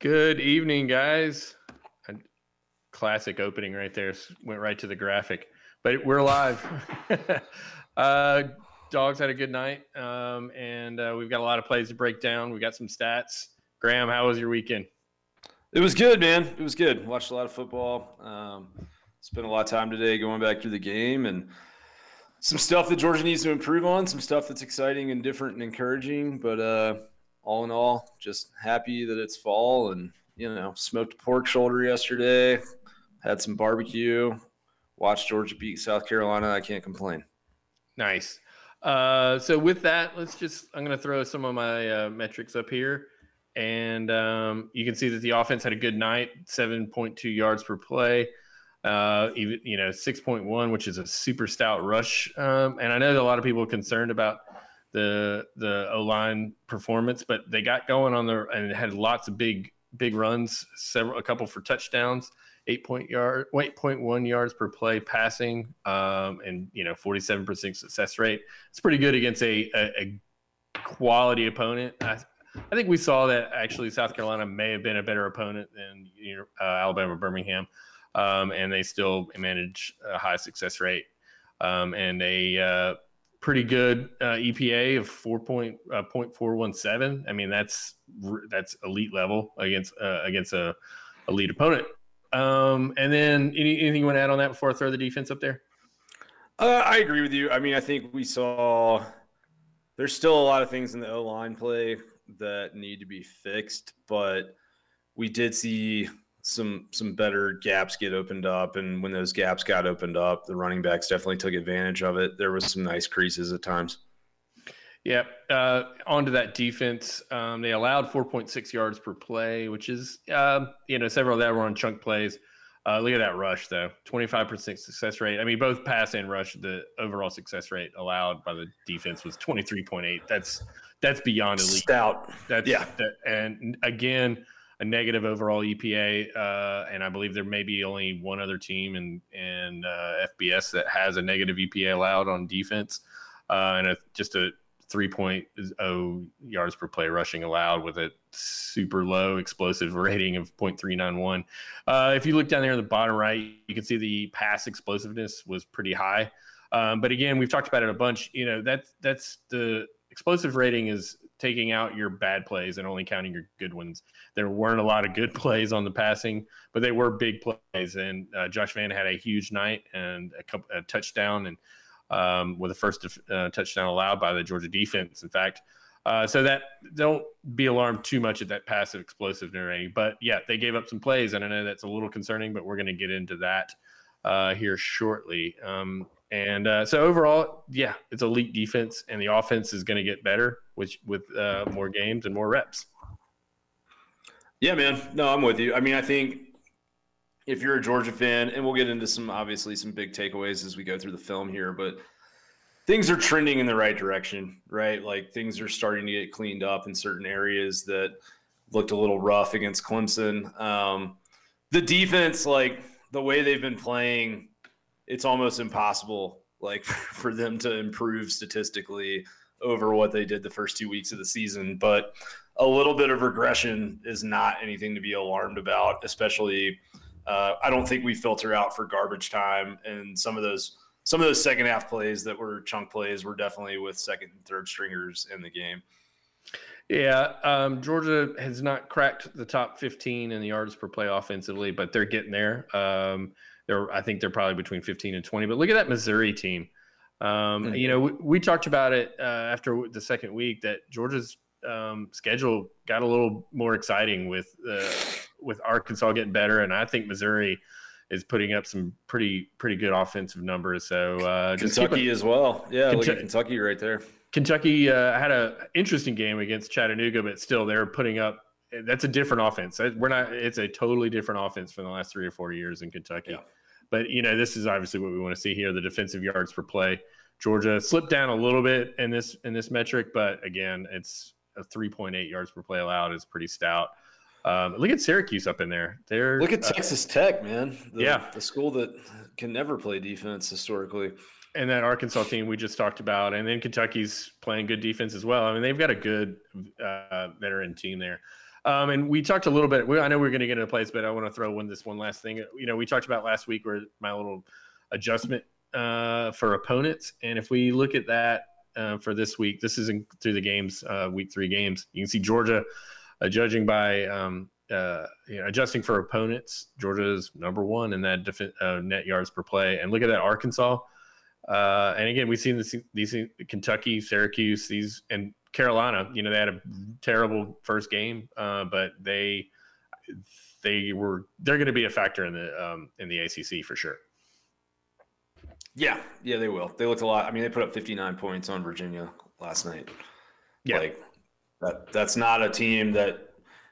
Good evening, guys. Classic opening right there. Went right to the graphic, but we're live. uh, dogs had a good night, um, and uh, we've got a lot of plays to break down. We got some stats. Graham, how was your weekend? It was good, man. It was good. Watched a lot of football. Um, spent a lot of time today going back through the game and some stuff that Georgia needs to improve on. Some stuff that's exciting and different and encouraging, but. Uh, all in all, just happy that it's fall and, you know, smoked pork shoulder yesterday, had some barbecue, watched Georgia beat South Carolina. I can't complain. Nice. Uh, so with that, let's just, I'm going to throw some of my uh, metrics up here. And um, you can see that the offense had a good night, 7.2 yards per play. Uh, even you know, 6.1, which is a super stout rush. Um, and I know a lot of people are concerned about the the O line performance, but they got going on their and had lots of big big runs, several a couple for touchdowns, eight point yard, eight point one yards per play passing, um, and you know forty seven percent success rate. It's pretty good against a, a, a quality opponent. I, I think we saw that actually South Carolina may have been a better opponent than uh, Alabama Birmingham, um, and they still manage a high success rate um, and a uh, pretty good uh, EPA of 4.417. uh. I mean, that's that's elite level against uh, against a elite opponent. Um, and then any, anything you want to add on that before I throw the defense up there? Uh, I agree with you. I mean, I think we saw there's still a lot of things in the O line play that need to be fixed, but we did see some some better gaps get opened up. And when those gaps got opened up the running backs definitely took advantage of it. There was some nice creases at times. Yeah uh, onto that defense. Um, they allowed 4.6 yards per play which is uh, you know several of that were on chunk plays. Uh, look at that rush though. 25% success rate. I mean both pass and rush the overall success rate allowed by the defense was 23.8 that's that's beyond elite. Stout. That's yeah. that, and again a negative overall EPA, uh, and I believe there may be only one other team in in uh, FBS that has a negative EPA allowed on defense, uh, and a, just a 3.0 yards per play rushing allowed with a super low explosive rating of 0.391. Uh, if you look down there in the bottom right, you can see the pass explosiveness was pretty high. Um, but again, we've talked about it a bunch. You know, that's that's the explosive rating is taking out your bad plays and only counting your good ones. There weren't a lot of good plays on the passing, but they were big plays. And uh, Josh Vann had a huge night and a, couple, a touchdown, and um, with the first uh, touchdown allowed by the Georgia defense. In fact, uh, so that don't be alarmed too much at that passive explosive rating. But yeah, they gave up some plays, and I know that's a little concerning, but we're going to get into that uh, here shortly. Um, and uh, so overall, yeah, it's elite defense, and the offense is going to get better with with uh, more games and more reps. Yeah, man. No, I'm with you. I mean, I think if you're a Georgia fan, and we'll get into some obviously some big takeaways as we go through the film here, but things are trending in the right direction, right? Like things are starting to get cleaned up in certain areas that looked a little rough against Clemson. Um, the defense, like the way they've been playing it's almost impossible like for them to improve statistically over what they did the first two weeks of the season. But a little bit of regression is not anything to be alarmed about, especially. Uh, I don't think we filter out for garbage time and some of those some of those second half plays that were chunk plays were definitely with second and third stringers in the game. Yeah, um, Georgia has not cracked the top 15 in the yards per play offensively, but they're getting there. Um, they're, I think they're probably between 15 and 20. But look at that Missouri team. Um, mm-hmm. You know, we, we, talked about it uh, after the second week that Georgia's um, schedule got a little more exciting with uh, with Arkansas getting better, and I think Missouri is putting up some pretty pretty good offensive numbers. So uh, Kentucky as well, yeah, Kentucky, look at Kentucky right there. Kentucky uh, had a interesting game against Chattanooga, but still they're putting up that's a different offense. We're not. It's a totally different offense from the last three or four years in Kentucky. Yeah. But you know, this is obviously what we want to see here: the defensive yards per play. Georgia slipped down a little bit in this in this metric, but again, it's a 3.8 yards per play allowed is pretty stout. Um, look at Syracuse up in there. They're look at uh, Texas Tech, man. The, yeah, the school that can never play defense historically. And that Arkansas team we just talked about, and then Kentucky's playing good defense as well. I mean, they've got a good uh, veteran team there. Um, and we talked a little bit. We, I know we're going to get into place, but I want to throw in this one last thing. You know, we talked about last week where my little adjustment uh, for opponents, and if we look at that uh, for this week, this is in, through the games, uh, week three games. You can see Georgia uh, judging by um, uh, you know, adjusting for opponents. Georgia is number one in that def- uh, net yards per play, and look at that Arkansas. and again, we've seen this, these Kentucky, Syracuse, these and Carolina, you know, they had a terrible first game, uh, but they they were they're going to be a factor in the um, in the ACC for sure. Yeah, yeah, they will. They looked a lot. I mean, they put up 59 points on Virginia last night. Yeah, like that. That's not a team that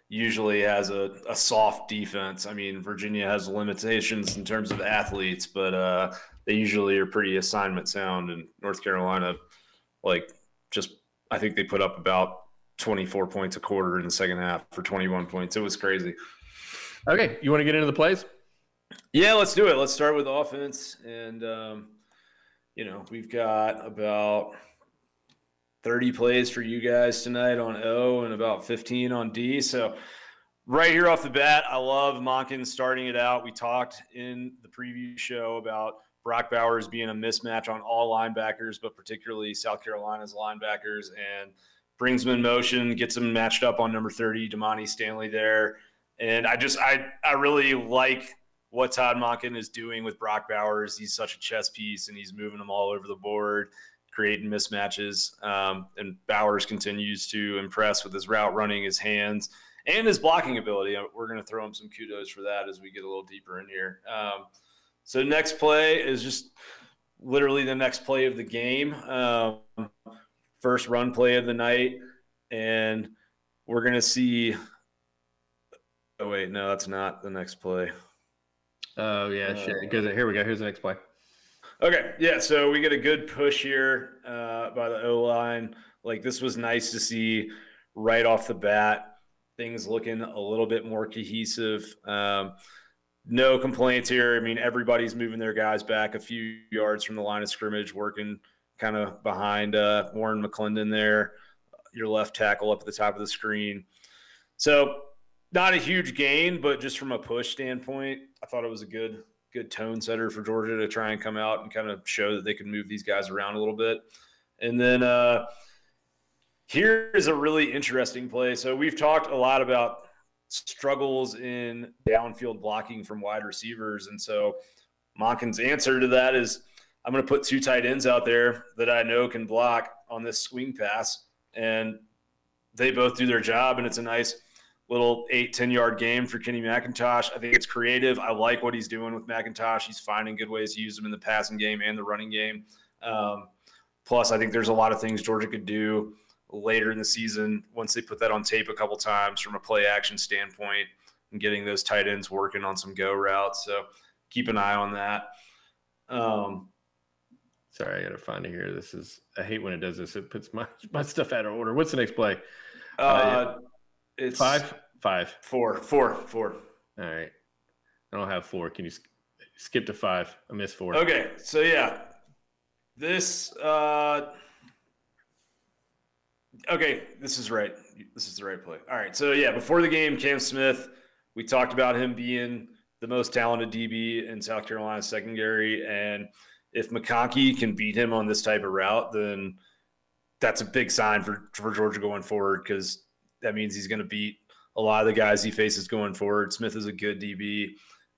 usually has a, a soft defense. I mean, Virginia has limitations in terms of athletes, but uh, they usually are pretty assignment sound. And North Carolina, like, just I think they put up about 24 points a quarter in the second half for 21 points. It was crazy. Okay, you want to get into the plays? Yeah, let's do it. Let's start with offense, and um, you know we've got about 30 plays for you guys tonight on O, and about 15 on D. So right here off the bat, I love Monken starting it out. We talked in the preview show about Brock Bowers being a mismatch on all linebackers, but particularly South Carolina's linebackers, and brings them in motion, gets them matched up on number 30, Damani Staley there. And I just, I, I really like what Todd Monken is doing with Brock Bowers. He's such a chess piece and he's moving them all over the board, creating mismatches. Um, and Bowers continues to impress with his route running, his hands, and his blocking ability. We're going to throw him some kudos for that as we get a little deeper in here. Um, so next play is just literally the next play of the game. Um, first run play of the night, and we're gonna see. Oh wait, no, that's not the next play. Oh yeah, uh, shit. Because here we go. Here's the next play. Okay, yeah. So we get a good push here uh, by the O line. Like this was nice to see right off the bat. Things looking a little bit more cohesive. Um, no complaints here. I mean, everybody's moving their guys back a few yards from the line of scrimmage, working kind of behind uh, Warren McClendon there, your left tackle up at the top of the screen. So, not a huge gain, but just from a push standpoint, I thought it was a good good tone setter for Georgia to try and come out and kind of show that they could move these guys around a little bit. And then uh, here is a really interesting play. So we've talked a lot about struggles in downfield blocking from wide receivers. And so Monken's answer to that is I'm going to put two tight ends out there that I know can block on this swing pass. And they both do their job. And it's a nice little eight, 10 yard game for Kenny McIntosh. I think it's creative. I like what he's doing with McIntosh. He's finding good ways to use him in the passing game and the running game. Um, plus, I think there's a lot of things Georgia could do later in the season once they put that on tape a couple times from a play action standpoint and getting those tight ends working on some go routes. So keep an eye on that. Um, Sorry, I got to find it here. This is I hate when it does this. It puts my my stuff out of order. What's the next play? Uh, uh it's five, five, four, four, four. All right, I don't have four. Can you skip to five? I missed four. Okay, so yeah, this. uh Okay, this is right. This is the right play. All right. So yeah, before the game, Cam Smith, we talked about him being the most talented DB in South Carolina secondary, and if McConkey can beat him on this type of route, then that's a big sign for for Georgia going forward because that means he's going to beat a lot of the guys he faces going forward. Smith is a good DB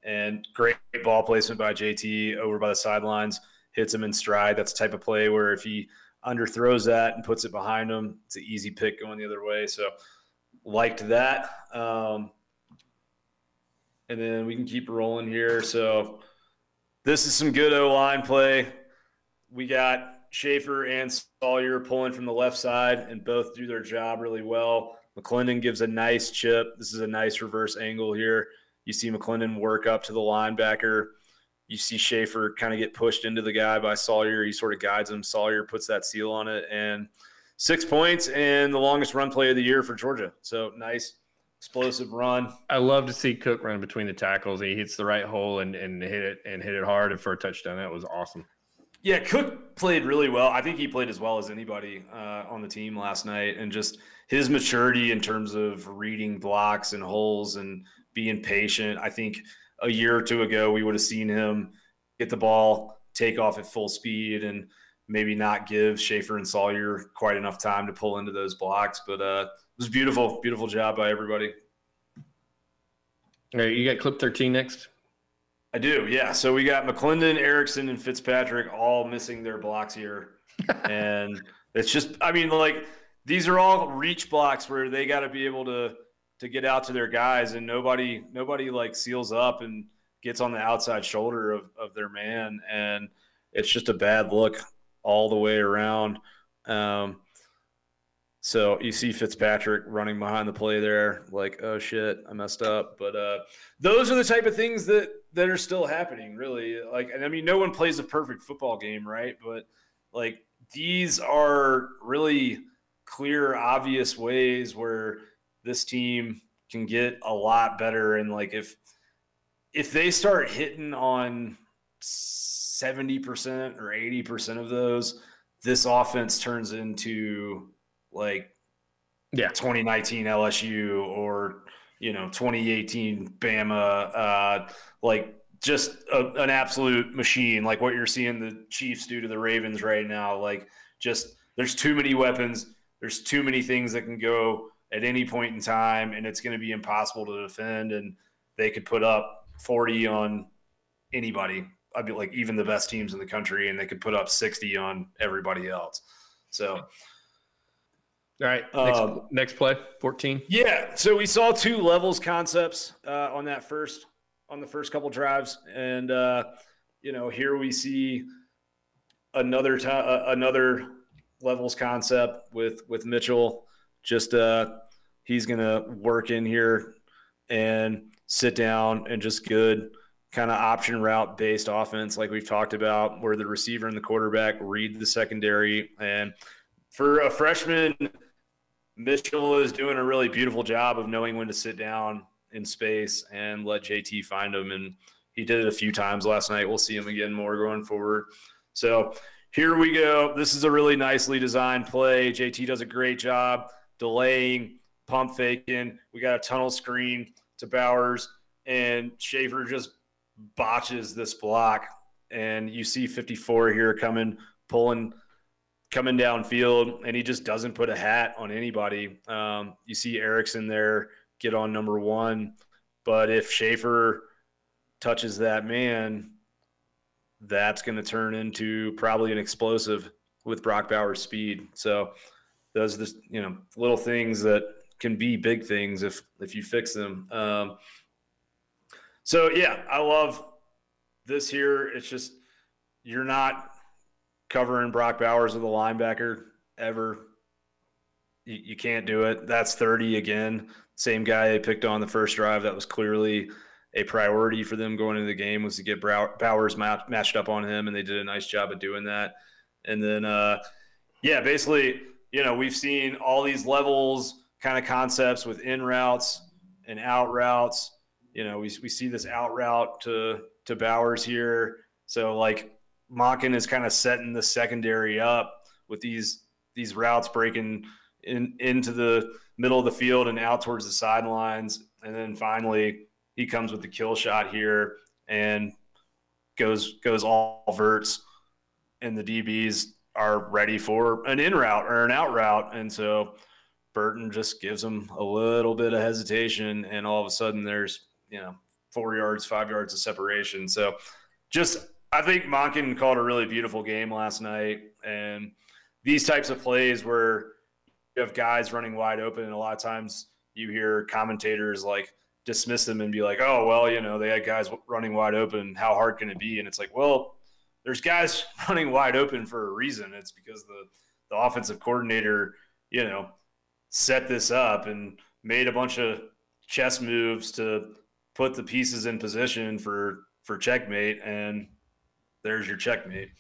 and great ball placement by JT over by the sidelines, hits him in stride. That's the type of play where if he underthrows that and puts it behind him. It's an easy pick going the other way. So liked that. Um, and then we can keep rolling here. So this is some good O line play. We got Shaffer and Salyer pulling from the left side, and both do their job really well. McClendon gives a nice chip. This is a nice reverse angle here. You see McClendon work up to the linebacker you see Shaffer kind of get pushed into the guy by Salyer. He sort of guides him. Salyer puts that seal on it, and six points and the longest run play of the year for Georgia. So nice, explosive run. I love to see Cook run between the tackles. He hits the right hole and, and hit it and hit it hard for a touchdown. That was awesome. Yeah, Cook played really well. I think he played as well as anybody uh, on the team last night, and just his maturity in terms of reading blocks and holes and being patient. I think a year or two ago we would have seen him get the ball, take off at full speed, and maybe not give Shaffer and Salyer quite enough time to pull into those blocks. But uh, it was beautiful, beautiful job by everybody. All right, you got clip 13 next. I do, yeah. So we got McClendon, Ericson, and Fitzpatrick all missing their blocks here. and it's just, I mean, like these are all reach blocks where they got to be able to to get out to their guys, and nobody nobody like seals up and gets on the outside shoulder of, of their man, and it's just a bad look all the way around. Um, so you see Fitzpatrick running behind the play there, like, oh shit, I messed up. But uh, those are the type of things that that are still happening, really. Like, and I mean, no one plays a perfect football game, right? But like, these are really clear, obvious ways where this team can get a lot better. And like, if if they start hitting on seventy percent or eighty percent of those, this offense turns into like yeah. 2019 LSU or you know 2018 Bama uh, like just a, an absolute machine like what you're seeing the Chiefs do to the Ravens right now. Like just there's too many weapons. There's too many things that can go at any point in time and it's going to be impossible to defend and they could put up 40 on anybody I'd be like even the best teams in the country and they could put up 60 on everybody else so all right. Next, um, next play, 14. Yeah. So we saw two levels concepts uh, on that first, on the first couple drives. And, uh, you know, here we see another time, uh, another levels concept with, with Mitchell. Just, uh, he's to work in here and sit down and just good kind of option route based offense, like we've talked about, where the receiver and the quarterback read the secondary. And for a freshman, Mitchell is doing a really beautiful job of knowing when to sit down in space and let JT find him. And he did it a few times last night. We'll see him again more going forward. So here we go. This is a really nicely designed play. JT does a great job delaying, pump faking. We got a tunnel screen to Bowers, and Shaffer just botches this block. And you see 54 here coming, pulling – coming downfield, and he just doesn't put a hat on anybody. Um, you see Ericson there get on number one, but if Shaffer touches that man, that's going to turn into probably an explosive with Brock Bowers' speed. So those this, you know little things that can be big things if if you fix them. Um, so yeah, I love this here. It's just you're not covering Brock Bowers with a linebacker ever. You, you can't do it. That's 30 again. Same guy they picked on the first drive. That was clearly a priority for them going into the game was to get Bowers matched up on him, and they did a nice job of doing that. And then, uh, yeah, basically, you know, we've seen all these levels kind of concepts with in routes and out routes. You know, we, we see this out route to to Bowers here. So like Monken is kind of setting the secondary up with these these routes breaking in into the middle of the field and out towards the sidelines, and then finally he comes with the kill shot here and goes goes all verts, and the DBs are ready for an in route or an out route, and so Burton just gives them a little bit of hesitation, and all of a sudden there's you know four yards, five yards of separation. So just I think Monken called a really beautiful game last night, and these types of plays where you have guys running wide open, and a lot of times you hear commentators like dismiss them and be like, "Oh, well, you know, they had guys running wide open. How hard can it be?" And it's like, well, there's guys running wide open for a reason. It's because the the offensive coordinator, you know, set this up and made a bunch of chess moves to put the pieces in position for for checkmate and there's your checkmate.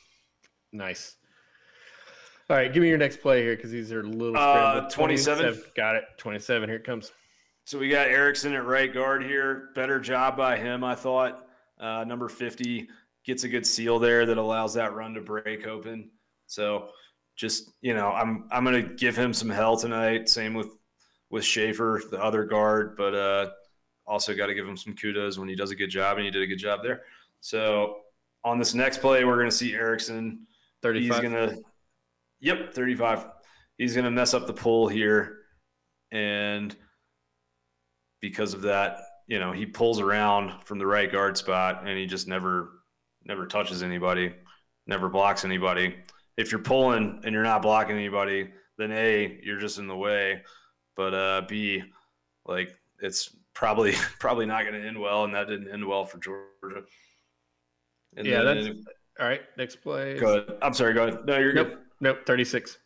Nice. All right, give me your next play here because these are a little uh, 27. 27. Got it. 27. Here it comes. So we got Ericson at right guard here. Better job by him, I thought. Uh, number 50 gets a good seal there that allows that run to break open. So just you know, I'm I'm gonna give him some hell tonight. Same with with Shaffer, the other guard, but uh, also got to give him some kudos when he does a good job, and he did a good job there. So on this next play, we're gonna see Ericson. 35. He's gonna, yep, 35. He's gonna mess up the pull here, and because of that, you know, he pulls around from the right guard spot, and he just never never touches anybody, never blocks anybody. If you're pulling and you're not blocking anybody, then A, you're just in the way. But uh, B, like it's probably probably not going to end well, and that didn't end well for Georgia. And yeah, that's all right. Next play. Go ahead. I'm sorry. Go ahead. No, you're nope, good. Nope. 36.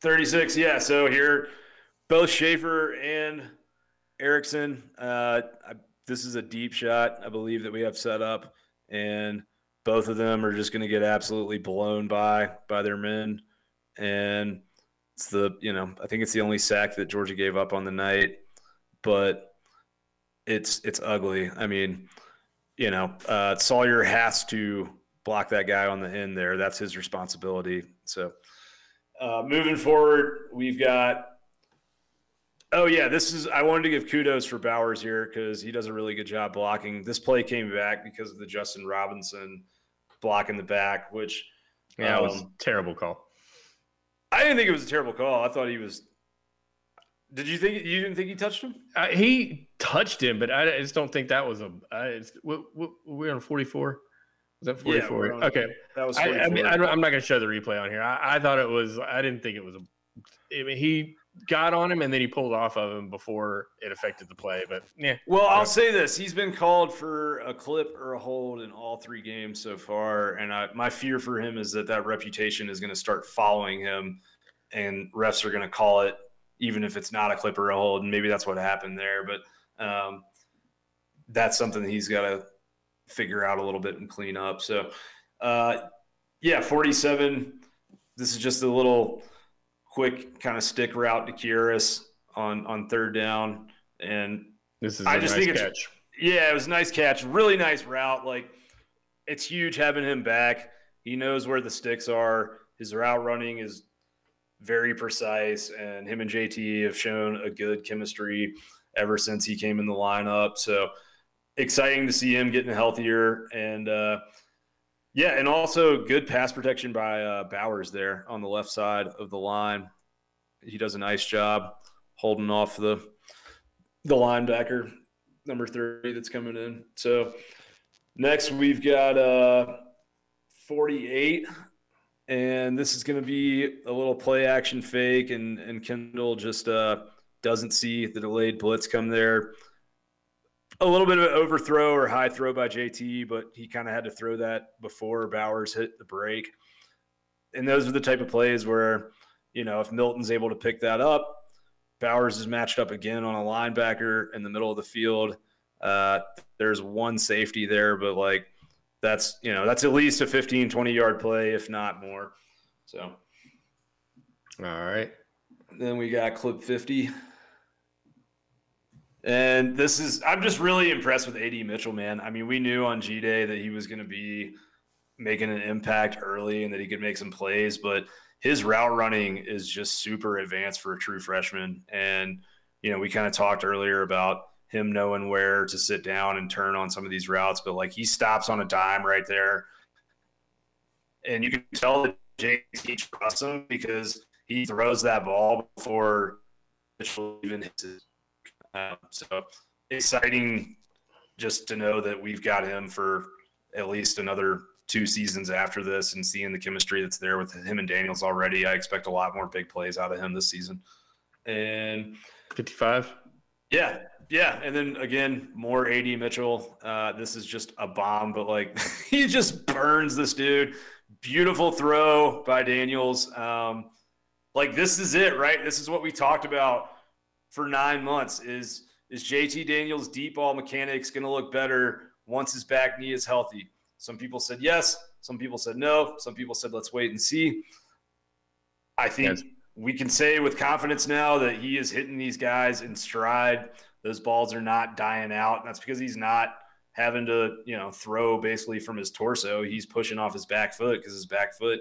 36. Yeah. So here, both Shaffer and Ericson. Uh, I, this is a deep shot, I believe, that we have set up and both of them are just going to get absolutely blown by by their men. And it's the you know I think it's the only sack that Georgia gave up on the night, but it's it's ugly. I mean, you know, uh, Salyer has to block that guy on the end there. That's his responsibility. So uh, moving forward, we've got Oh yeah, this is. I wanted to give kudos for Bowers here because he does a really good job blocking. This play came back because of the Justin Robinson block in the back, which yeah, um, it was terrible call. I didn't think it was a terrible call. I thought he was. Did you think you didn't think he touched him? Uh, he touched him, but I just don't think that was a. I, we, we, we're on forty four. Was that forty four? Yeah, okay, that was. I, I, mean, I am not going to show the replay on here. I, I thought it was. I didn't think it was a. I mean, he got on him and then he pulled off of him before it affected the play. But yeah. Well, I'll say this: he's been called for a clip or a hold in all three games so far, and I, my fear for him is that that reputation is going to start following him, and refs are going to call it even if it's not a clip or a hold, and maybe that's what happened there. But um, that's something that he's got to figure out a little bit and clean up. So, uh, yeah, forty-seven. This is just a little quick kind of stick route to Kearis on on third down, and this is I just nice think catch. it's yeah, it was a nice catch, really nice route. Like it's huge having him back. He knows where the sticks are. His route running is very precise, and him and JT have shown a good chemistry ever since he came in the lineup. So exciting to see him getting healthier and. uh yeah, and also good pass protection by uh, Bowers there on the left side of the line. He does a nice job holding off the the linebacker number three that's coming in. So next we've got uh 48 and this is going to be a little play action fake and and Kendall just uh doesn't see the delayed blitz come there a little bit of an overthrow or high throw by JT, but he kind of had to throw that before Bowers hit the break. And those are the type of plays where, you know, if Milton's able to pick that up, Bowers is matched up again on a linebacker in the middle of the field. Uh, there's one safety there, but like that's, you know, that's at least a 15, 20 yard play, if not more. So, all right. Then we got clip 50. And this is, I'm just really impressed with AD Mitchell, man. I mean, we knew on G Day that he was going to be making an impact early and that he could make some plays, but his route running is just super advanced for a true freshman. And, you know, we kind of talked earlier about him knowing where to sit down and turn on some of these routes, but like he stops on a dime right there. And you can tell that JT trusts him because he throws that ball before Mitchell even hits his um, so exciting just to know that we've got him for at least another two seasons after this and seeing the chemistry that's there with him and Daniels already. I expect a lot more big plays out of him this season. And 55. Yeah. Yeah. And then again, more AD Mitchell. Uh, this is just a bomb, but like he just burns this dude. Beautiful throw by Daniels. Um, like this is it, right? This is what we talked about for nine months. Is is JT Daniels' deep ball mechanics going to look better once his back knee is healthy? Some people said yes. Some people said no. Some people said let's wait and see. I think yes. we can say with confidence now that he is hitting these guys in stride. Those balls are not dying out. That's because he's not having to, you know, throw basically from his torso. He's pushing off his back foot because his back foot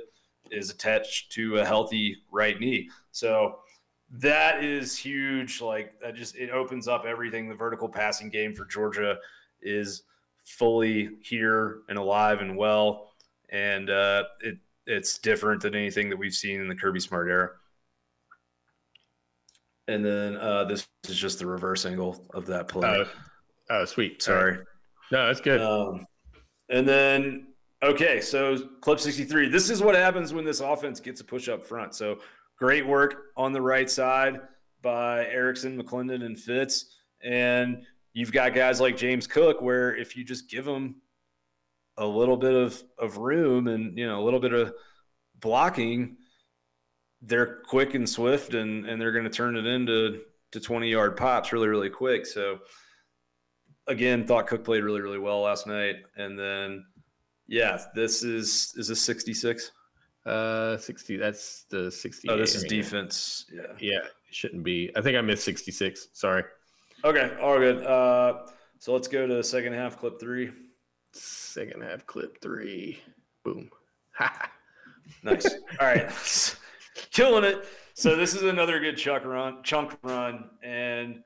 is attached to a healthy right knee. So that is huge. Like that just it opens up everything. The vertical passing game for Georgia is fully here and alive and well, and uh, it it's different than anything that we've seen in the Kirby Smart era. And then uh, this is just the reverse angle of that play. Uh, oh, sweet. Sorry. No, that's good. Um, and then okay, so clip sixty three. This is what happens when this offense gets a push up front. So great work on the right side by Ericson, McClendon, and Fitz, and you've got guys like James Cook, where if you just give them a little bit of, of room and you know a little bit of blocking, they're quick and swift, and and they're going to turn it into to twenty yard pops really really quick. So again, thought Cook played really really well last night, and then yeah, this is is a sixty six. Uh, sixty. That's the sixty. Oh, this is defense. Yeah. Yeah, it shouldn't be. I think I missed sixty six. Sorry. Okay, all good. Uh, so let's go to the second half clip three. Second half clip three. Boom. nice. All right, killing it. So this is another good chunk run, chunk run, and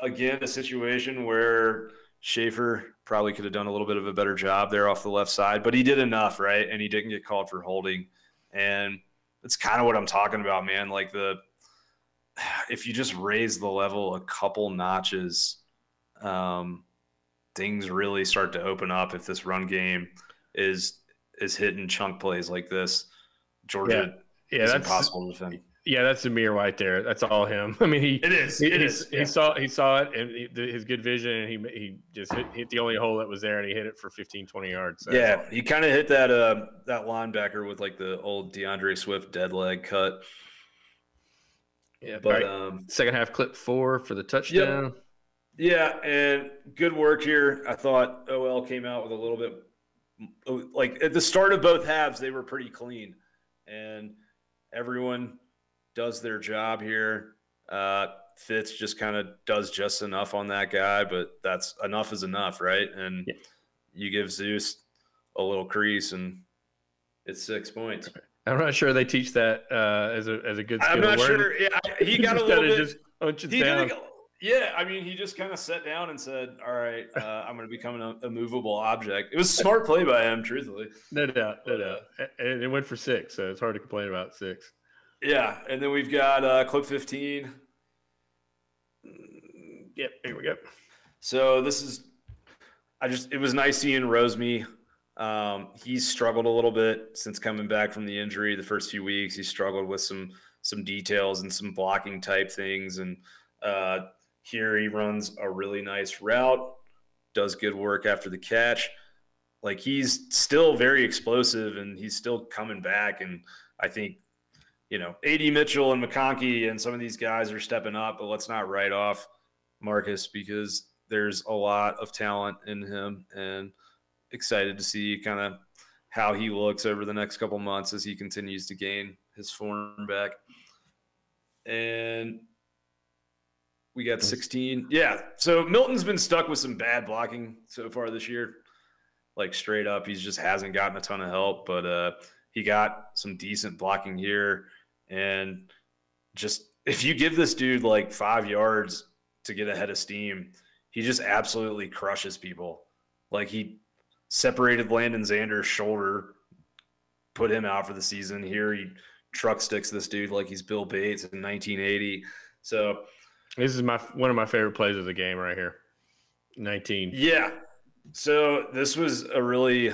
again a situation where Shaffer probably could have done a little bit of a better job there off the left side, but he did enough, right? And he didn't get called for holding, and that's kind of what I'm talking about, man. Like the if you just raise the level a couple notches, um, things really start to open up. If this run game is is hitting chunk plays like this, Georgia, yeah, yeah that's impossible to defend. Yeah, that's Amir right there. That's all him. I mean, he it is. He, it he, is. he yeah. saw he saw it and he, his good vision, and he he just hit, hit the only hole that was there, and he hit it for 15, 20 yards. So yeah, he kind of hit that uh that linebacker with like the old D'Andre Swift dead leg cut. Yeah, but right. um, second half clip four for the touchdown. Yep. Yeah, and good work here. I thought OL came out with a little bit like at the start of both halves, they were pretty clean, and everyone does their job here. Uh, Fitz just kind of does just enough on that guy, but that's enough is enough, right? And yeah. you give Zeus a little crease, and it's six points. I'm not sure they teach that uh, as a as a good. I'm not sure. Yeah, he got a little bit. Just he down. Did, yeah, I mean, he just kind of sat down and said, "All right, uh, I'm going to become an, a movable object." It was a smart play by him, truthfully. No doubt, no doubt. And it went for six, so it's hard to complain about six. Yeah, and then we've got uh, clip 15. Yep, here we go. So this is, I just, it was nice seeing Rosemy. Um, he's struggled a little bit since coming back from the injury. The first few weeks, he struggled with some some details and some blocking type things. And uh, here he runs a really nice route, does good work after the catch. Like he's still very explosive and he's still coming back. And I think you know, AD Mitchell and McConkey and some of these guys are stepping up, but let's not write off Marcus because there's a lot of talent in him and excited to see kind of how he looks over the next couple months as he continues to gain his form back. And we got 16. Yeah. So Milton's been stuck with some bad blocking so far this year. Like straight up, he's just hasn't gotten a ton of help, but uh he got some decent blocking here. And just if you give this dude like five yards to get ahead of steam, he just absolutely crushes people. Like he separated Landon Zander's shoulder, put him out for the season. Here he truck sticks this dude like he's Bill Bates in 1980. So this is my one of my favorite plays of the game right here. 19. Yeah. So this was a really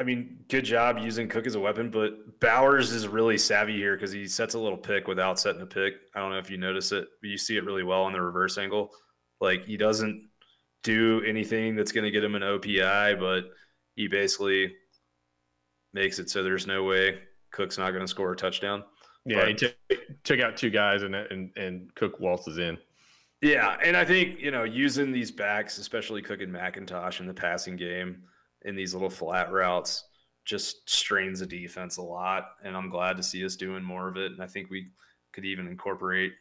I mean, good job using Cook as a weapon, but Bowers is really savvy here because he sets a little pick without setting a pick. I don't know if you notice it, but you see it really well on the reverse angle. Like he doesn't do anything that's going to get him an OPI, but he basically makes it so there's no way Cook's not going to score a touchdown. Yeah, but, he took, took out two guys and, and and Cook waltzes in. Yeah, and I think you know using these backs, especially Cook and McIntosh in the passing game in these little flat routes just strains the defense a lot. And I'm glad to see us doing more of it. And I think we could even incorporate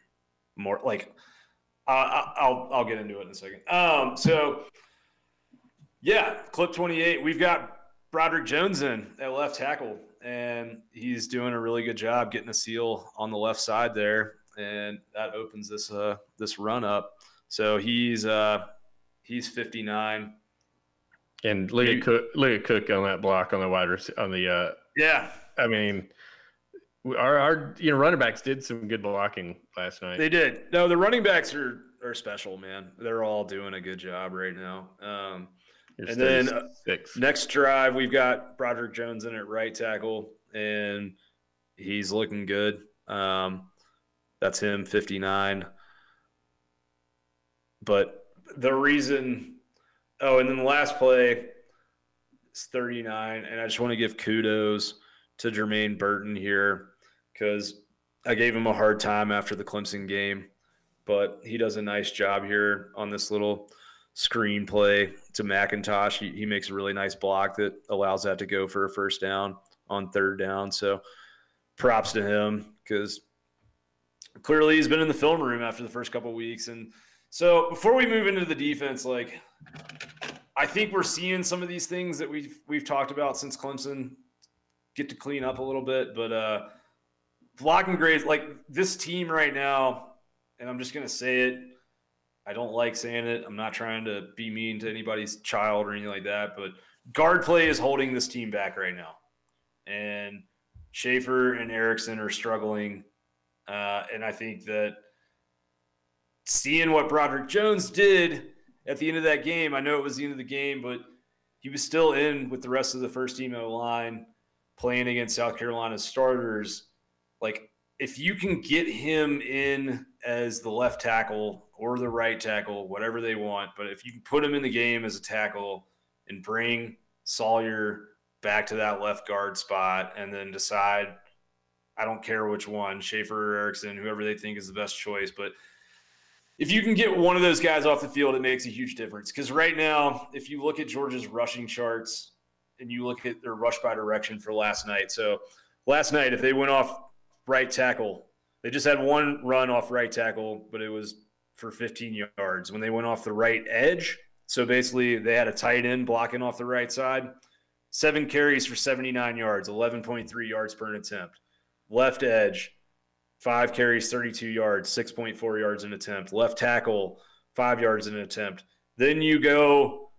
more. Like, uh, I'll I'll get into it in a second. Um, so Yeah, clip 28. We've got Broderick Jones in at left tackle, and he's doing a really good job getting a seal on the left side there, and that opens this uh this run up. So he's uh he's 59. And look at Cook, look at Cook on that block on the wide on the uh yeah. I mean, our our you know running backs did some good blocking last night. They did. No, the running backs are are special, man. They're all doing a good job right now. Um, and then uh, next drive, we've got Broderick Jones in at right tackle, and he's looking good. Um, that's him, 59. But the reason, oh, and then the last play is 39. And I just want to give kudos to Jermaine Burton here because I gave him a hard time after the Clemson game, but he does a nice job here on this little screenplay to McIntosh. He, he makes a really nice block that allows that to go for a first down on third down. So props to him because clearly he's been in the film room after the first couple weeks. And so before we move into the defense, like I think we're seeing some of these things that we've we've talked about since Clemson get to clean up a little bit. But uh blocking grades, like this team right now, and I'm just gonna say it I don't like saying it. I'm not trying to be mean to anybody's child or anything like that, but guard play is holding this team back right now. And Shaffer and Ericson are struggling. Uh, and I think that seeing what Broderick Jones did at the end of that game, I know it was the end of the game, but he was still in with the rest of the first team O line playing against South Carolina's starters. Like, if you can get him in as the left tackle or the right tackle, whatever they want. But if you can put him in the game as a tackle and bring Salyer back to that left guard spot and then decide, I don't care which one, Shaffer or Ericson, whoever they think is the best choice. But if you can get one of those guys off the field, it makes a huge difference. Because right now, if you look at Georgia's rushing charts and you look at their rush by direction for last night, so last night, if they went off right tackle, they just had one run off right tackle, but it was for 15 yards. When they went off the right edge, so basically they had a tight end blocking off the right side, seven carries for 79 yards, 11.3 yards per attempt. Left edge, five carries, 32 yards, 6.4 yards an attempt. Left tackle, five yards an attempt. Then you go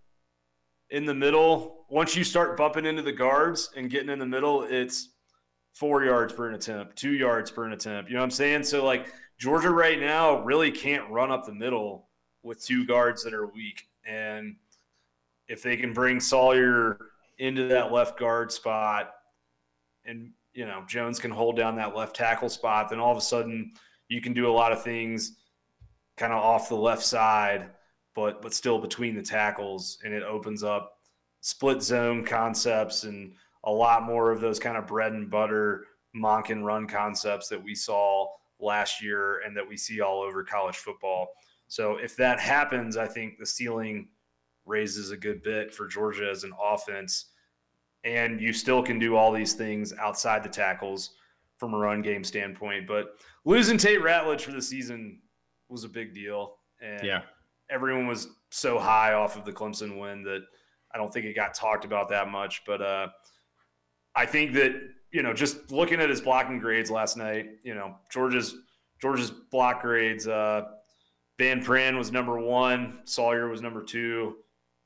in the middle. Once you start bumping into the guards and getting in the middle, it's four yards per an attempt, two yards per an attempt. You know what I'm saying? So like Georgia right now really can't run up the middle with two guards that are weak. And if they can bring Salyer into that left guard spot and you know Jones can hold down that left tackle spot, then all of a sudden you can do a lot of things kind of off the left side, but but still between the tackles, and it opens up split zone concepts and a lot more of those kind of bread and butter Monken run concepts that we saw last year and that we see all over college football. So if that happens, I think the ceiling raises a good bit for Georgia as an offense. And you still can do all these things outside the tackles from a run game standpoint. But losing Tate Ratledge for the season was a big deal. And yeah. everyone was so high off of the Clemson win that I don't think it got talked about that much. But uh, I think that you know, just looking at his blocking grades last night, you know, Georgia's Georgia's block grades. Uh, Van Pran was number one, Salyer was number two,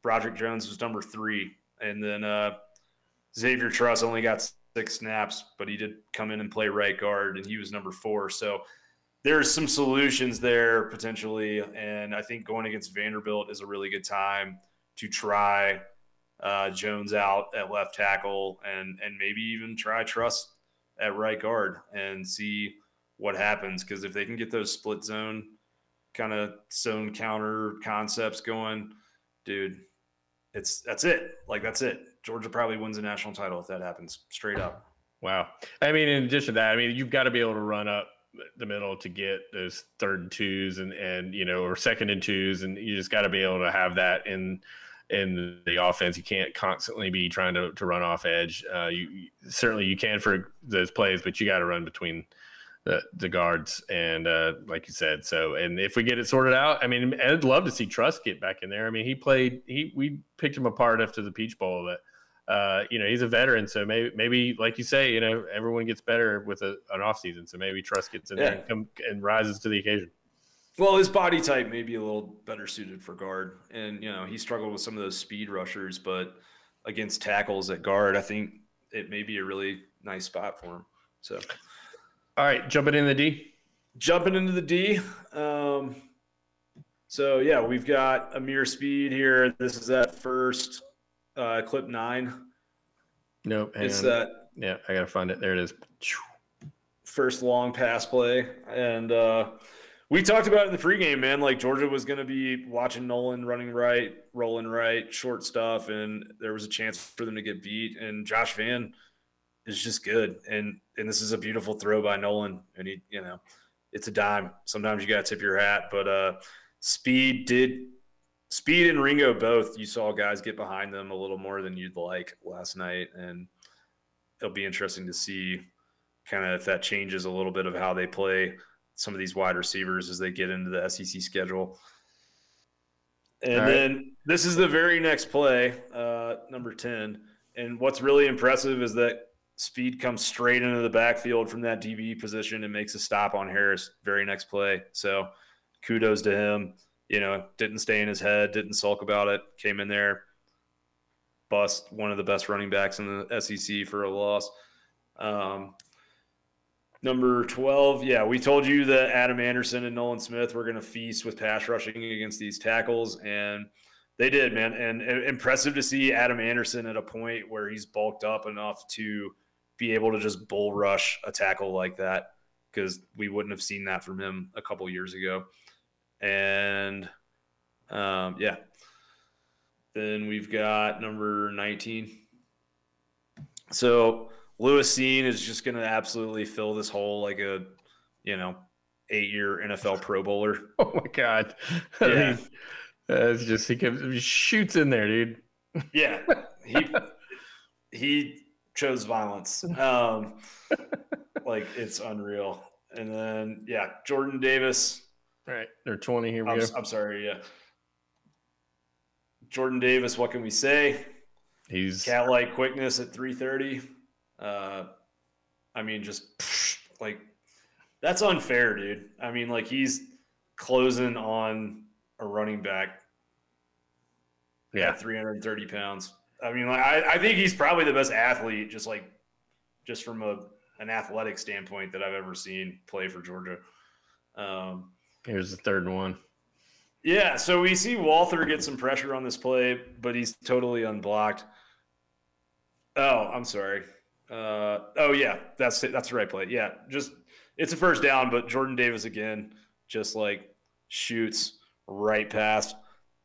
Broderick Jones was number three, and then uh, Xavier Truss only got six snaps, but he did come in and play right guard, and he was number four. So there's some solutions there potentially, and I think going against Vanderbilt is a really good time to try uh, Jones out at left tackle, and and maybe even try Truss at right guard and see what happens. Because if they can get those split zone kind of zone counter concepts going, dude, it's that's it. Like that's it. Georgia probably wins a national title if that happens. Straight up. Wow. I mean, in addition to that, I mean, you've got to be able to run up the middle to get those third and twos and and you know or second and twos, and you just got to be able to have that in in the offense. You can't constantly be trying to, to run off edge. Uh, you, certainly you can for those plays, but you got to run between the, the guards and uh, like you said so and if we get it sorted out i mean i'd love to see Truss get back in there i mean he played he we picked him apart after the peach bowl but uh, you know he's a veteran so maybe maybe like you say you know everyone gets better with a, an off season so maybe Truss gets in yeah. there and, come, and rises to the occasion well, his body type may be a little better suited for guard, and you know he struggled with some of those speed rushers, but against tackles at guard, I think it may be a really nice spot for him. So, all right, jumping in the D. Jumping into the D. Um, so yeah, we've got Ameer Speed here. This is that first uh, clip nine. Nope. It's on. that. Yeah, I gotta find it. There it is. First long pass play, and uh, we talked about it in the pregame, man. Like Georgia was going to be watching Noland running right, rolling right, short stuff, and there was a chance for them to get beat. And Josh Vann is just good, and and this is a beautiful throw by Noland, and he, you know, it's a dime. Sometimes you got to tip your hat, but uh, speed did speed and Ringo both. You saw guys get behind them a little more than you'd like last night, and it'll be interesting to see kind of if that changes a little bit of how they play some of these wide receivers as they get into the SEC schedule. And right. then this is the very next play, uh, number 10. And what's really impressive is that speed comes straight into the backfield from that DB position and makes a stop on Harris very next play. So kudos to him. You know, didn't stay in his head, didn't sulk about it, came in there, bust one of the best running backs in the SEC for a loss. Um, Number 12, yeah, we told you that Adam Anderson and Nolan Smith were going to feast with pass rushing against these tackles, and they did, man. And, and, impressive to see Adam Anderson at a point where he's bulked up enough to be able to just bull rush a tackle like that because we wouldn't have seen that from him a couple years ago. And um, yeah, then we've got number 19. So Lewis Cine is just going to absolutely fill this hole like a, you know, eight year NFL Pro Bowler. Oh my God. Yeah. I mean, it's just, he, comes, he shoots in there, dude. Yeah. He, he chose violence. Um, like it's unreal. And then, yeah, Jordan Davis. All right. They're 20. Here we I'm, go. I'm sorry. Yeah. Jordan Davis, what can we say? He's cat like quickness at 330. Uh, I mean, just like that's unfair, dude. I mean, like he's closing on a running back. Yeah, 330 pounds. I mean, like I, I think he's probably the best athlete, just like just from a an athletic standpoint that I've ever seen play for Georgia. Um, Here's the third one. Yeah, so we see Walther get some pressure on this play, but he's totally unblocked. Oh, I'm sorry. Uh, oh yeah, that's it. That's the right play. Yeah, just it's a first down, but Jordan Davis again just like shoots right past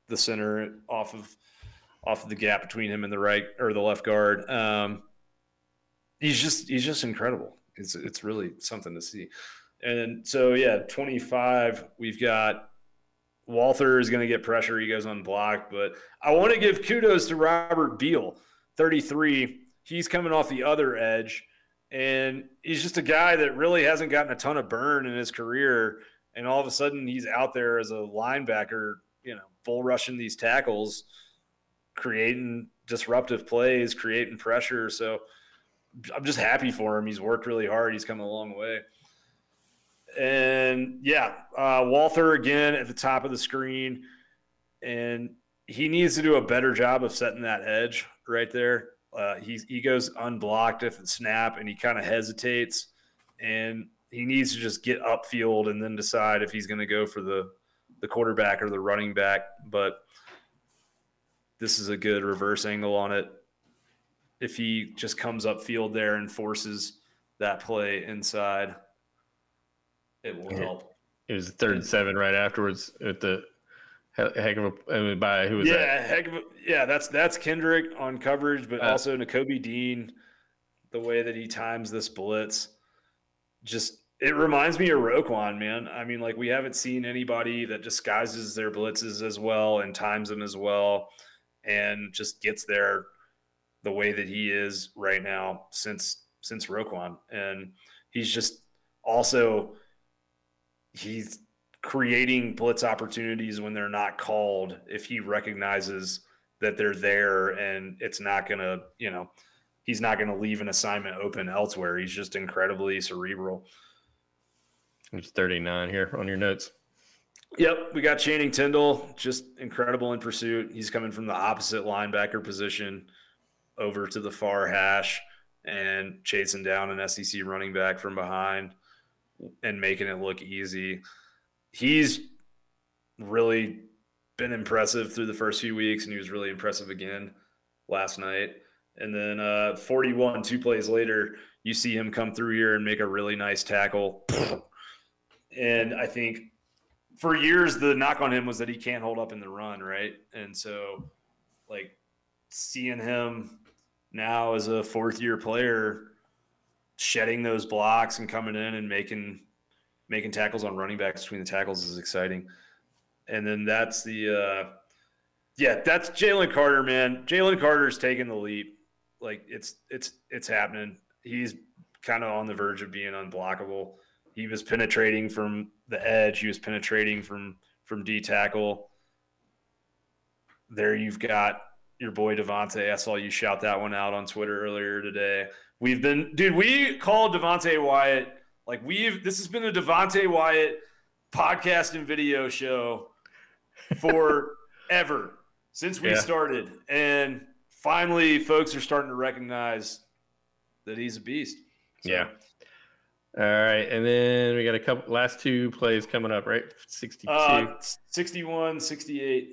the center off of off of the gap between him and the right or the left guard. Um, he's just he's just incredible. It's it's really something to see. And so yeah, 25. We've got Walther is going to get pressure. He goes unblocked, but I want to give kudos to Robert Beal, 33 he's coming off the other edge. And he's just a guy that really hasn't gotten a ton of burn in his career. And all of a sudden, he's out there as a linebacker, you know, bull rushing these tackles, creating disruptive plays, creating pressure. So I'm just happy for him. He's worked really hard. He's come a long way. And yeah, uh, Walther again at the top of the screen. And he needs to do a better job of setting that edge right there. Uh, he, he goes unblocked at the snap and he kind of hesitates and he needs to just get upfield and then decide if he's going to go for the, the quarterback or the running back. But this is a good reverse angle on it. If he just comes upfield there and forces that play inside, it will help. It was third and seven right afterwards at the heck of a by who was yeah, that? heck of a, yeah. That's that's Kendrick on coverage, but uh, also Nakobe Dean, the way that he times this blitz, just it reminds me of Roquan, man. I mean, like we haven't seen anybody that disguises their blitzes as well and times them as well, and just gets there the way that he is right now since since Roquan, and he's just also he's creating blitz opportunities when they're not called if he recognizes that they're there and it's not going to, you know, he's not going to leave an assignment open elsewhere. He's just incredibly cerebral. It's 39 here on your notes. Yep, we got Channing Tindall, just incredible in pursuit. He's coming from the opposite linebacker position over to the far hash and chasing down an SEC running back from behind and making it look easy. He's really been impressive through the first few weeks, and he was really impressive again last night. And then uh, 41, two plays later, you see him come through here and make a really nice tackle. And I think for years the knock on him was that he can't hold up in the run, right? And so like seeing him now as a fourth year player shedding those blocks and coming in and making making tackles on running backs between the tackles is exciting. And then that's the uh yeah, that's Jalen Carter, man. Jalen Carter's taking the leap. Like it's it's it's happening. He's kind of on the verge of being unblockable. He was penetrating from the edge. He was penetrating from from D tackle. There you've got your boy Devonte. I saw you shout that one out on Twitter earlier today. We've been, dude. We called Devonte Wyatt like we've. This has been a Devonte Wyatt podcast and video show forever since we yeah. started, and finally, folks are starting to recognize that he's a beast. So, yeah. All right, and then we got a couple last two plays coming up, right? 62. Uh, 61, 68.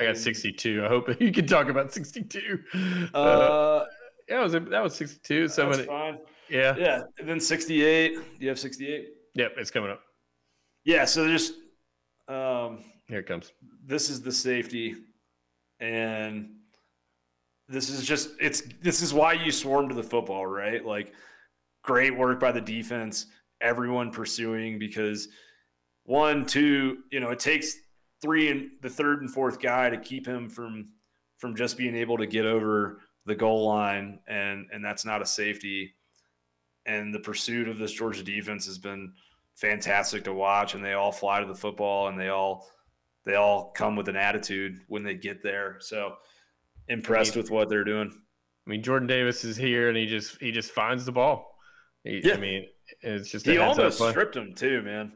I got 62. I hope you can talk about 62. Uh, uh yeah, was that was 62. Somebody, fine. Yeah. Yeah. And then 68. Do you have 68? Yep, it's coming up. Yeah, so there's um here it comes. This is the safety and this is just it's this is why you swarm to the football, right? Like great work by the defense, everyone pursuing because one, two, you know, it takes three and the third and fourth guy to keep him from from just being able to get over the goal line and and that's not a safety. And the pursuit of this Georgia defense has been fantastic to watch and they all fly to the football and they all they all come with an attitude when they get there. So impressed I mean, with what they're doing. I mean, Jordan Davis is here and he just he just finds the ball. He, yeah. I mean, it's just he almost stripped him too, man.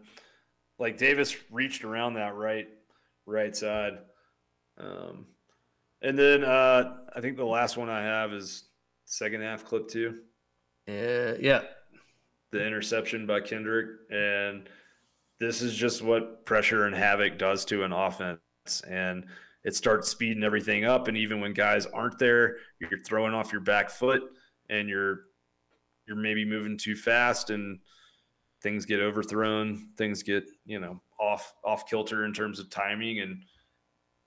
Like Davis reached around that right right side. Um, and then uh, I think the last one I have is second half clip two. Uh, yeah. The interception by Kendrick. And this is just what pressure and havoc does to an offense. And it starts speeding everything up. And even when guys aren't there, you're throwing off your back foot and you're you're maybe moving too fast and things get overthrown, things get, you know, off off kilter in terms of timing and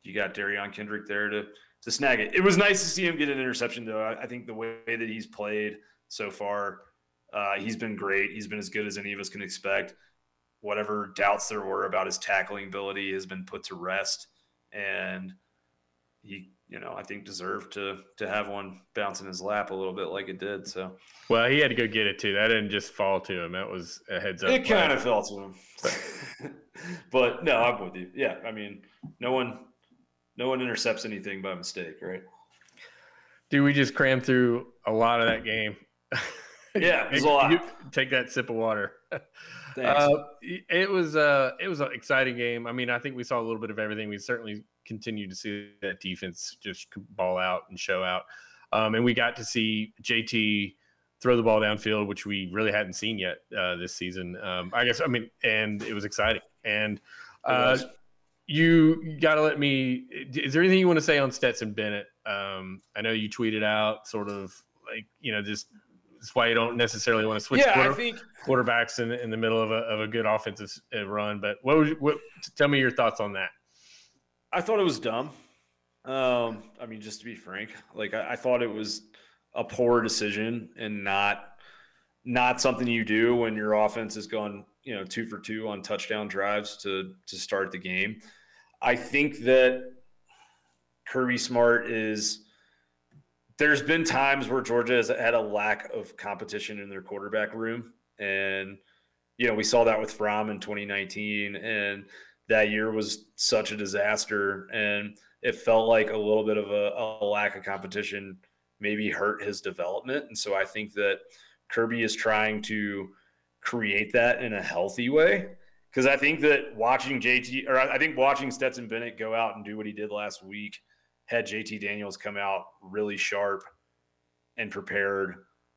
you got Derion Kendrick there to to snag it. It was nice to see him get an interception though. I, I think the way that he's played so far, uh, he's been great. He's been as good as any of us can expect. Whatever doubts there were about his tackling ability has been put to rest and he you know, I think deserved to to have one bounce in his lap a little bit like it did. So, well, he had to go get it too. That didn't just fall to him. That was a heads up. It kind of fell to him. but no, I'm with you. Yeah, I mean, no one, no one intercepts anything by mistake, right? Do we just crammed through a lot of that game? Yeah, it was a lot. take that sip of water. Uh, it was uh, it was an exciting game. I mean, I think we saw a little bit of everything. We certainly continue to see that defense just ball out and show out. Um, and we got to see JT throw the ball downfield, which we really hadn't seen yet uh, this season. Um, I guess I mean, and it was exciting. And uh, you got to let me. Is there anything you want to say on Stetson Bennett? Um, I know you tweeted out sort of like you know just that's why you don't necessarily want to switch yeah, quarter, think, quarterbacks in, in the middle of a, of a good offensive uh, run. But what, would, what tell me your thoughts on that? I thought it was dumb. Um, I mean, just to be frank, like I, I thought it was a poor decision and not not something you do when your offense has gone you know two for two on touchdown drives to to start the game. I think that Kirby Smart is. There's been times where Georgia has had a lack of competition in their quarterback room, and you know, we saw that with Fromm in 2019, and that year was such a disaster. And it felt like a little bit of a, a lack of competition maybe hurt his development. And so I think that Kirby is trying to create that in a healthy way. Because I think that watching JT, or I think watching Stetson Bennett go out and do what he did last week, had JT Daniels come out really sharp and prepared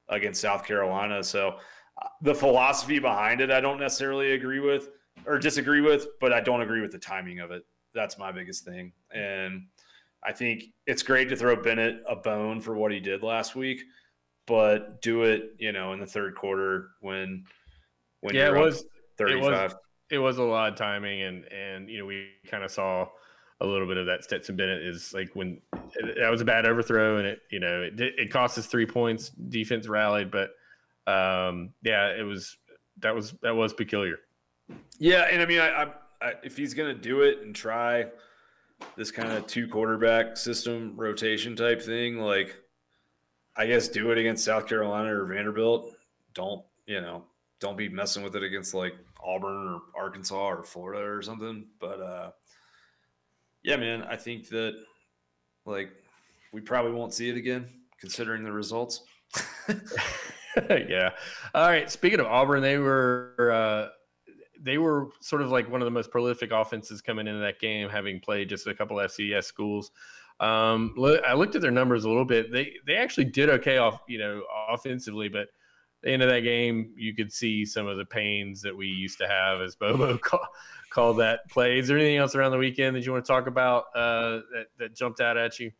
against South Carolina. So uh, the philosophy behind it, I don't necessarily agree with or disagree with, but I don't agree with the timing of it. That's my biggest thing. And I think it's great to throw Bennett a bone for what he did last week, but do it, you know, in the third quarter when when yeah, it was 35. It was, it was a lot of timing and and you know, we kind of saw a little bit of that Stetson Bennett is like when that was a bad overthrow and it you know it it cost us three points. Defense rallied, but um, yeah, it was that was that was peculiar. Yeah, and I mean, I, I, I if he's gonna do it and try this kind of two quarterback system rotation type thing, like I guess do it against South Carolina or Vanderbilt. Don't you know? Don't be messing with it against like Auburn or Arkansas or Florida or something. But uh, yeah, man, I think that like we probably won't see it again considering the results. yeah. All right. Speaking of Auburn, they were uh, they were sort of like one of the most prolific offenses coming into that game, having played just a couple FCS schools. Um, I looked at their numbers a little bit. They they actually did okay off you know offensively, but the end of that game, you could see some of the pains that we used to have as Bobo call, called that play. Is there anything else around the weekend that you want to talk about uh, that, that jumped out at you?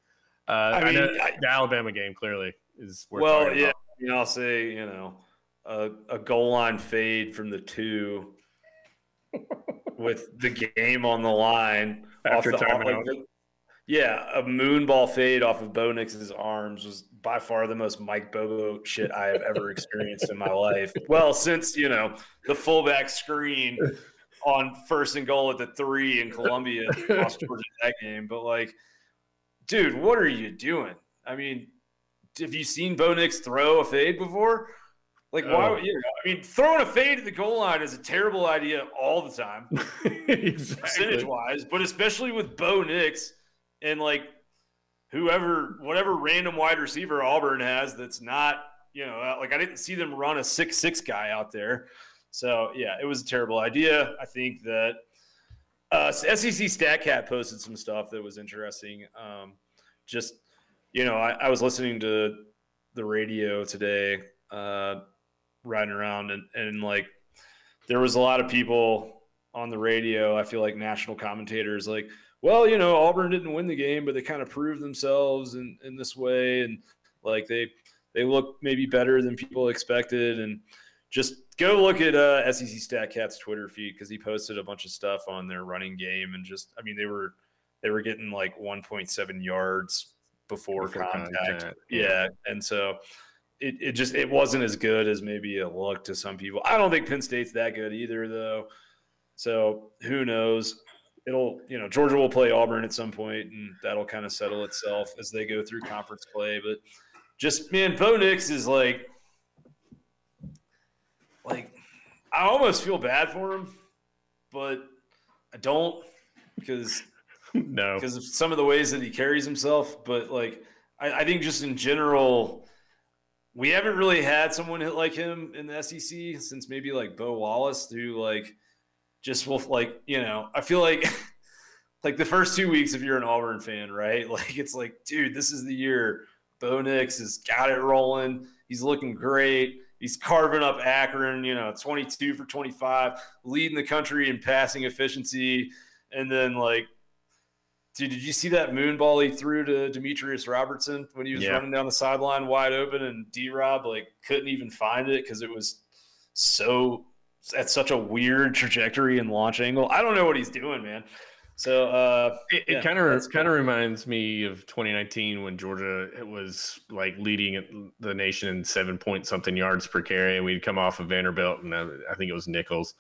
Uh, I mean, I the Alabama game clearly is well, yeah. I mean, I'll say you know a, a goal line fade from the two with the game on the line after off the, off, like, yeah, a moonball fade off of Bo Nix's arms was by far the most Mike Bobo shit I have ever experienced in my life. Well, since you know the fullback screen on first and goal at the three in Columbia lost Georgia that game, but like, dude, what are you doing? I mean, have you seen Bo Nix throw a fade before? Like, why? Oh. You know, I mean, throwing a fade at the goal line is a terrible idea all the time, exactly. percentage wise, but especially with Bo Nix and like whoever, whatever random wide receiver Auburn has that's not, you know, uh, like I didn't see them run a six six guy out there. So yeah, it was a terrible idea. I think that uh, SEC StatCat posted some stuff that was interesting. Um, just you know, I, I was listening to the radio today. Uh, riding around and, and like there was a lot of people on the radio i feel like national commentators like well you know auburn didn't win the game but they kind of proved themselves in, in this way and like they they look maybe better than people expected and just go look at uh, sec statcat's twitter feed because he posted a bunch of stuff on their running game and just i mean they were they were getting like 1.7 yards before, before contact. contact. Yeah. And so it, it just it wasn't as good as maybe it looked to some people. I don't think Penn State's that good either, though. So who knows? It'll you know Georgia will play Auburn at some point, and that'll kind of settle itself as they go through conference play. But just man, Bo Nix is like like I almost feel bad for him, but I don't because no because of some of the ways that he carries himself. But like I, I think just in general we haven't really had someone hit like him in the SEC since maybe like Bo Wallace, who like just will like you know. I feel like like the first two weeks, if you're an Auburn fan, right? Like it's like, dude, this is the year. Bo Nix has got it rolling. He's looking great. He's carving up Akron, you know, 22 for 25, leading the country in passing efficiency. And then like Dude, did you see that moon ball he threw to Demetrius Robertson when he was yeah. running down the sideline wide open and D Rob like couldn't even find it because it was so at such a weird trajectory and launch angle. I don't know what he's doing, man. So uh, it kind of kind of reminds me of 2019 when Georgia was like leading the nation in seven point something yards per carry, and we'd come off of Vanderbilt, and I think it was Nichols,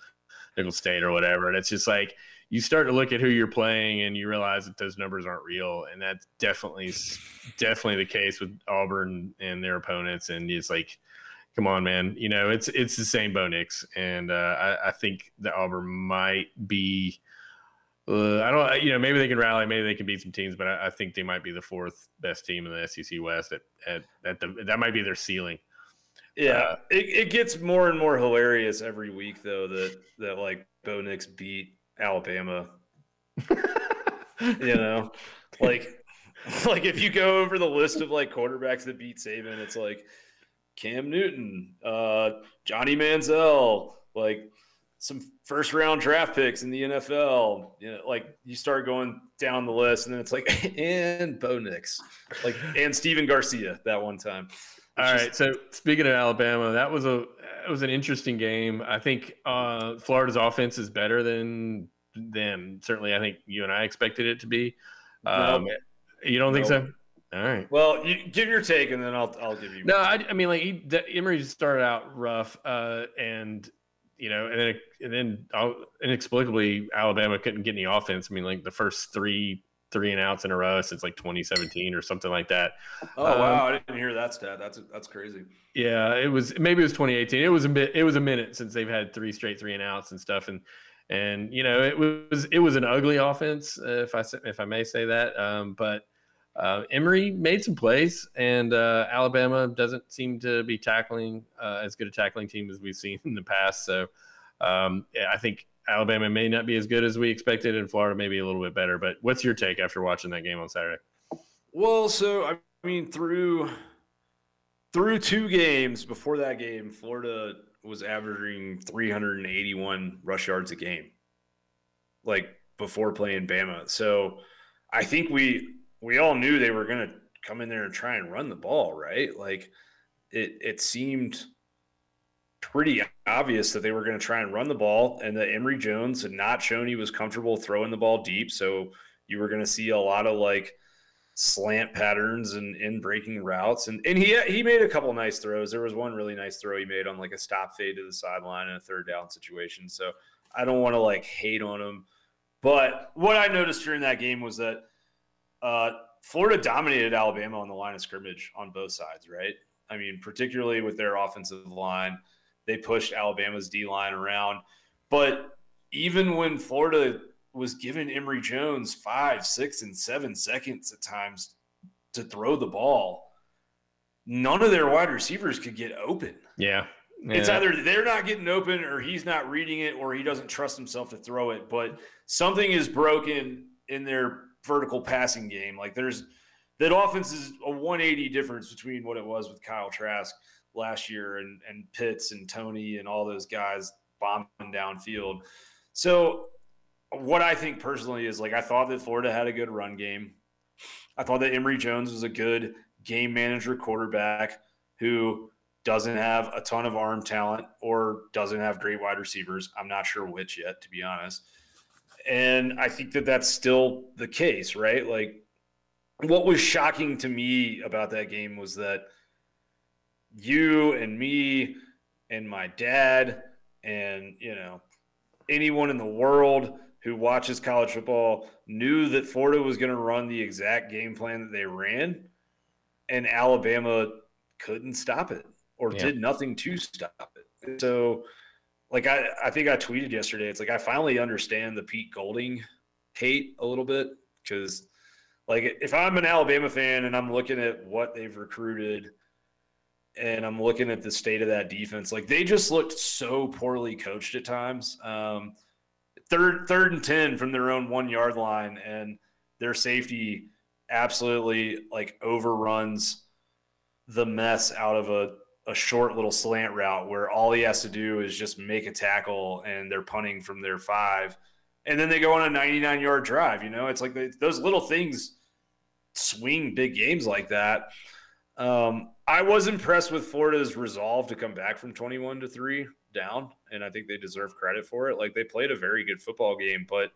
Nicholls State or whatever, and it's just like you start to look at who you're playing and you realize that those numbers aren't real and that's definitely definitely the case with auburn and their opponents and it's like come on, man. You know, it's it's the same Bo Nix, and uh, I, I think that Auburn might be. Uh, I don't, you know, maybe they can rally, maybe they can beat some teams, but I, I, think they might be the fourth best team in the SEC West. At at, at the that might be their ceiling. Yeah, uh, it, it gets more and more hilarious every week, though. That that like Bo Nix beat Alabama. you know, like like if you go over the list of like quarterbacks that beat Saban, it's like Cam Newton, uh, Johnny Manziel, like some first round draft picks in the NFL. You know, like you start going down the list, and then it's like and Bo Nix, like and Stephen Garcia that one time. All right. Just, so speaking of Alabama, that was a it was an interesting game. I think uh, Florida's offense is better than than certainly I think you and I expected it to be. Um, nope. You don't think nope. so? All right. Well, you give your take, and then I'll I'll give you. No, I, I, mean like he, Emory started out rough, uh, and you know, and then and then inexplicably Alabama couldn't get any offense. I mean, like the first three three and outs in a row since like 2017 or something like that. Oh um, wow, I didn't hear that stat. That's that's crazy. Yeah, it was maybe it was 2018. It was a bit. It was a minute since they've had three straight three and outs and stuff. And and you know it was it was an ugly offense uh, if I if I may say that. Um, but uh, Emory made some plays, and uh, Alabama doesn't seem to be tackling uh, as good a tackling team as we've seen in the past. So um, I think Alabama may not be as good as we expected, and Florida may be a little bit better. But what's your take after watching that game on Saturday? Well, so I mean, through through two games before that game, Florida was averaging 381 rush yards a game, like before playing Bama. So I think we we all knew they were going to come in there and try and run the ball, right? Like it it seemed pretty obvious that they were going to try and run the ball, and that Emory Jones had not shown he was comfortable throwing the ball deep. So you were going to see a lot of like slant patterns and in breaking routes, and and he he made a couple nice throws. There was one really nice throw he made on like a stop fade to the sideline in a third down situation. So I don't want to like hate on him, but what I noticed during that game was that uh, Florida dominated Alabama on the line of scrimmage on both sides, right? I mean, particularly with their offensive line they pushed Alabama's D line around. But even when Florida was giving Emory Jones five, six, and seven seconds at times to throw the ball, none of their wide receivers could get open. Yeah. yeah. It's either they're not getting open or he's not reading it or he doesn't trust himself to throw it. But something is broken in their vertical passing game. Like there's that offense is a 180 difference between what it was with Kyle Trask last year and and Pitts and Toney and all those guys bombing downfield. So what I think personally is like I thought that Florida had a good run game. I thought that Emory Jones was a good game manager quarterback who doesn't have a ton of arm talent or doesn't have great wide receivers. I'm not sure which yet, to be honest. And I think that that's still the case, right? Like, what was shocking to me about that game was that you and me and my dad and you know anyone in the world who watches college football knew that Florida was going to run the exact game plan that they ran and Alabama couldn't stop it or yeah. did nothing to stop it. So like I, I think I tweeted yesterday, it's like I finally understand the Pete Golding hate a little bit because like if I'm an Alabama fan and I'm looking at what they've recruited – and I'm looking at the state of that defense. Like they just looked so poorly coached at times. Um, third, third and ten from their own one yard line, and their safety absolutely like overruns the mess out of a, a short little slant route where all he has to do is just make a tackle, and they're punting from their five, and then they go on a 99 yard drive. You know, it's like they, those little things swing big games like that. Um, I was impressed with Florida's resolve to come back from 21 to 3 down, and I think they deserve credit for it. Like they played a very good football game, but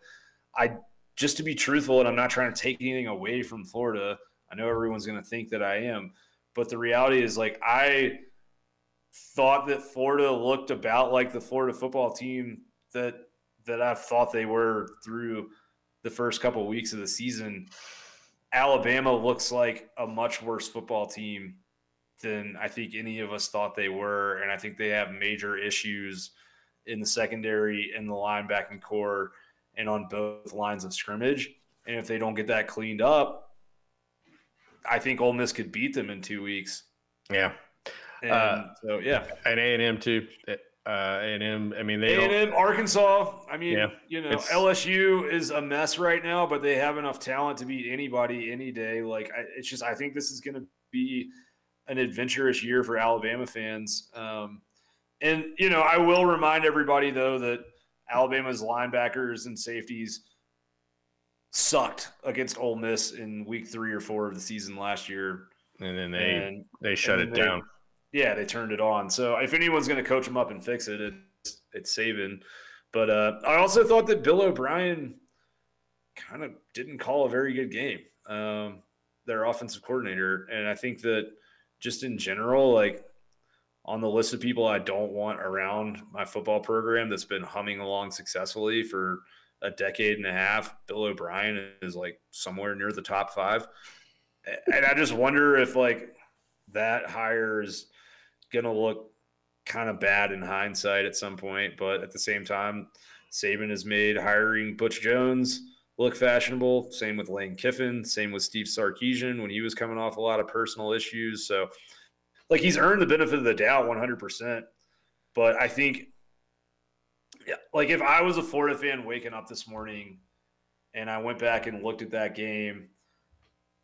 I just to be truthful, and I'm not trying to take anything away from Florida. I know everyone's going to think that I am, but the reality is like I thought that Florida looked about like the Florida football team that that I've thought they were through the first couple of weeks of the season Alabama looks like a much worse football team than I think any of us thought they were. And I think they have major issues in the secondary, in the linebacking core, and on both lines of scrimmage. And if they don't get that cleaned up, I think Ole Miss could beat them in two weeks. Yeah. And uh, so yeah, and A and M too. Uh, A and M. I mean, they A and M, Arkansas. I mean, yeah, you know, LSU is a mess right now, but they have enough talent to beat anybody any day. Like, I, it's just I think this is going to be an adventurous year for Alabama fans. Um, and you know, I will remind everybody though that Alabama's linebackers and safeties sucked against Ole Miss in week three or four of the season last year. And then they and, they shut it they, down. Yeah, they turned it on. So if anyone's going to coach them up and fix it, it's it's Saban. But uh, I also thought that Bill O'Brien kind of didn't call a very good game. Um, their offensive coordinator, and I think that just in general, like on the list of people I don't want around my football program that's been humming along successfully for a decade and a half, Bill O'Brien is like somewhere near the top five. And I just wonder if like that hire is to look kind of bad in hindsight at some point. But at the same time, Saban has made hiring Butch Jones look fashionable. Same with Lane Kiffin. Same with Steve Sarkisian when he was coming off a lot of personal issues. So, like, he's earned the benefit of the doubt 100%. But I think like if I was a Florida fan waking up this morning and I went back and looked at that game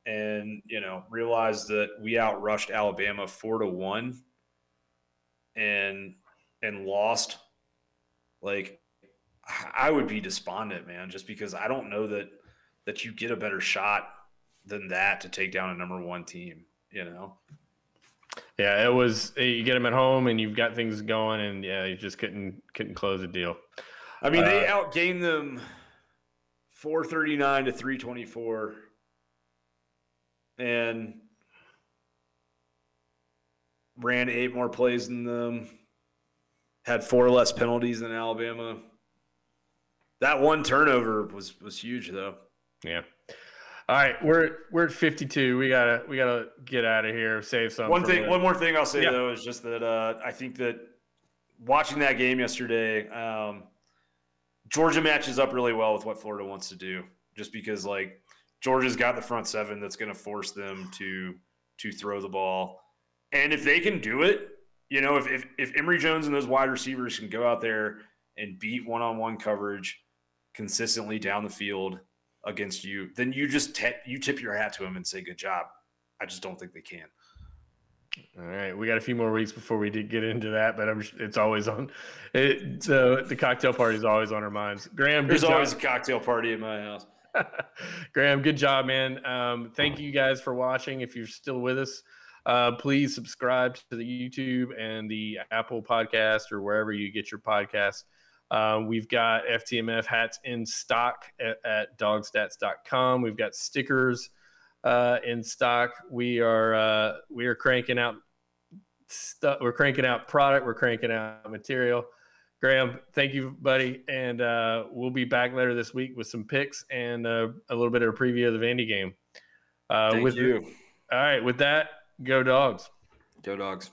and you know realized that we outrushed Alabama four to one and and lost, like I would be despondent, man, just because I don't know that that you get a better shot than that to take down a number one team, you know. Yeah, it was. You get them at home, and you've got things going, and yeah, you just couldn't couldn't close a deal. I mean, uh, they outgained them four thirty nine to three twenty four, and ran eight more plays than them. Had four less penalties than Alabama. That one turnover was was huge, though. Yeah. All right, we're we're at 52. We gotta we gotta get out of here. Save some. One thing, one more thing I'll say yeah. though is just that uh, I think that watching that game yesterday, um, Georgia matches up really well with what Florida wants to do. Just because like Georgia's got the front seven that's going to force them to to throw the ball, and if they can do it, you know, if if, if Emory Jones and those wide receivers can go out there and beat one on one coverage consistently down the field against you, then you just te- you tip your hat to them and say good job. I just don't think they can. All right, we got a few more weeks before we did get into that, but I'm, it's always on. It, so the cocktail party is always on our minds. Graham, there's always a cocktail party at my house. Graham, good job, man. Um, thank you guys for watching. If you're still with us, uh, please subscribe to the YouTube and the Apple podcast or wherever you get your podcasts. Uh, we've got FTMF hats in stock at, at dawgstats.com. We've got stickers uh, in stock. We are uh, we are cranking out stuff. We're cranking out product. We're cranking out material. Graham, thank you, buddy, and uh, we'll be back later this week with some picks and uh, a little bit of a preview of the Vandy game. Uh, thank with you. All right, with that, go dogs. Go dogs.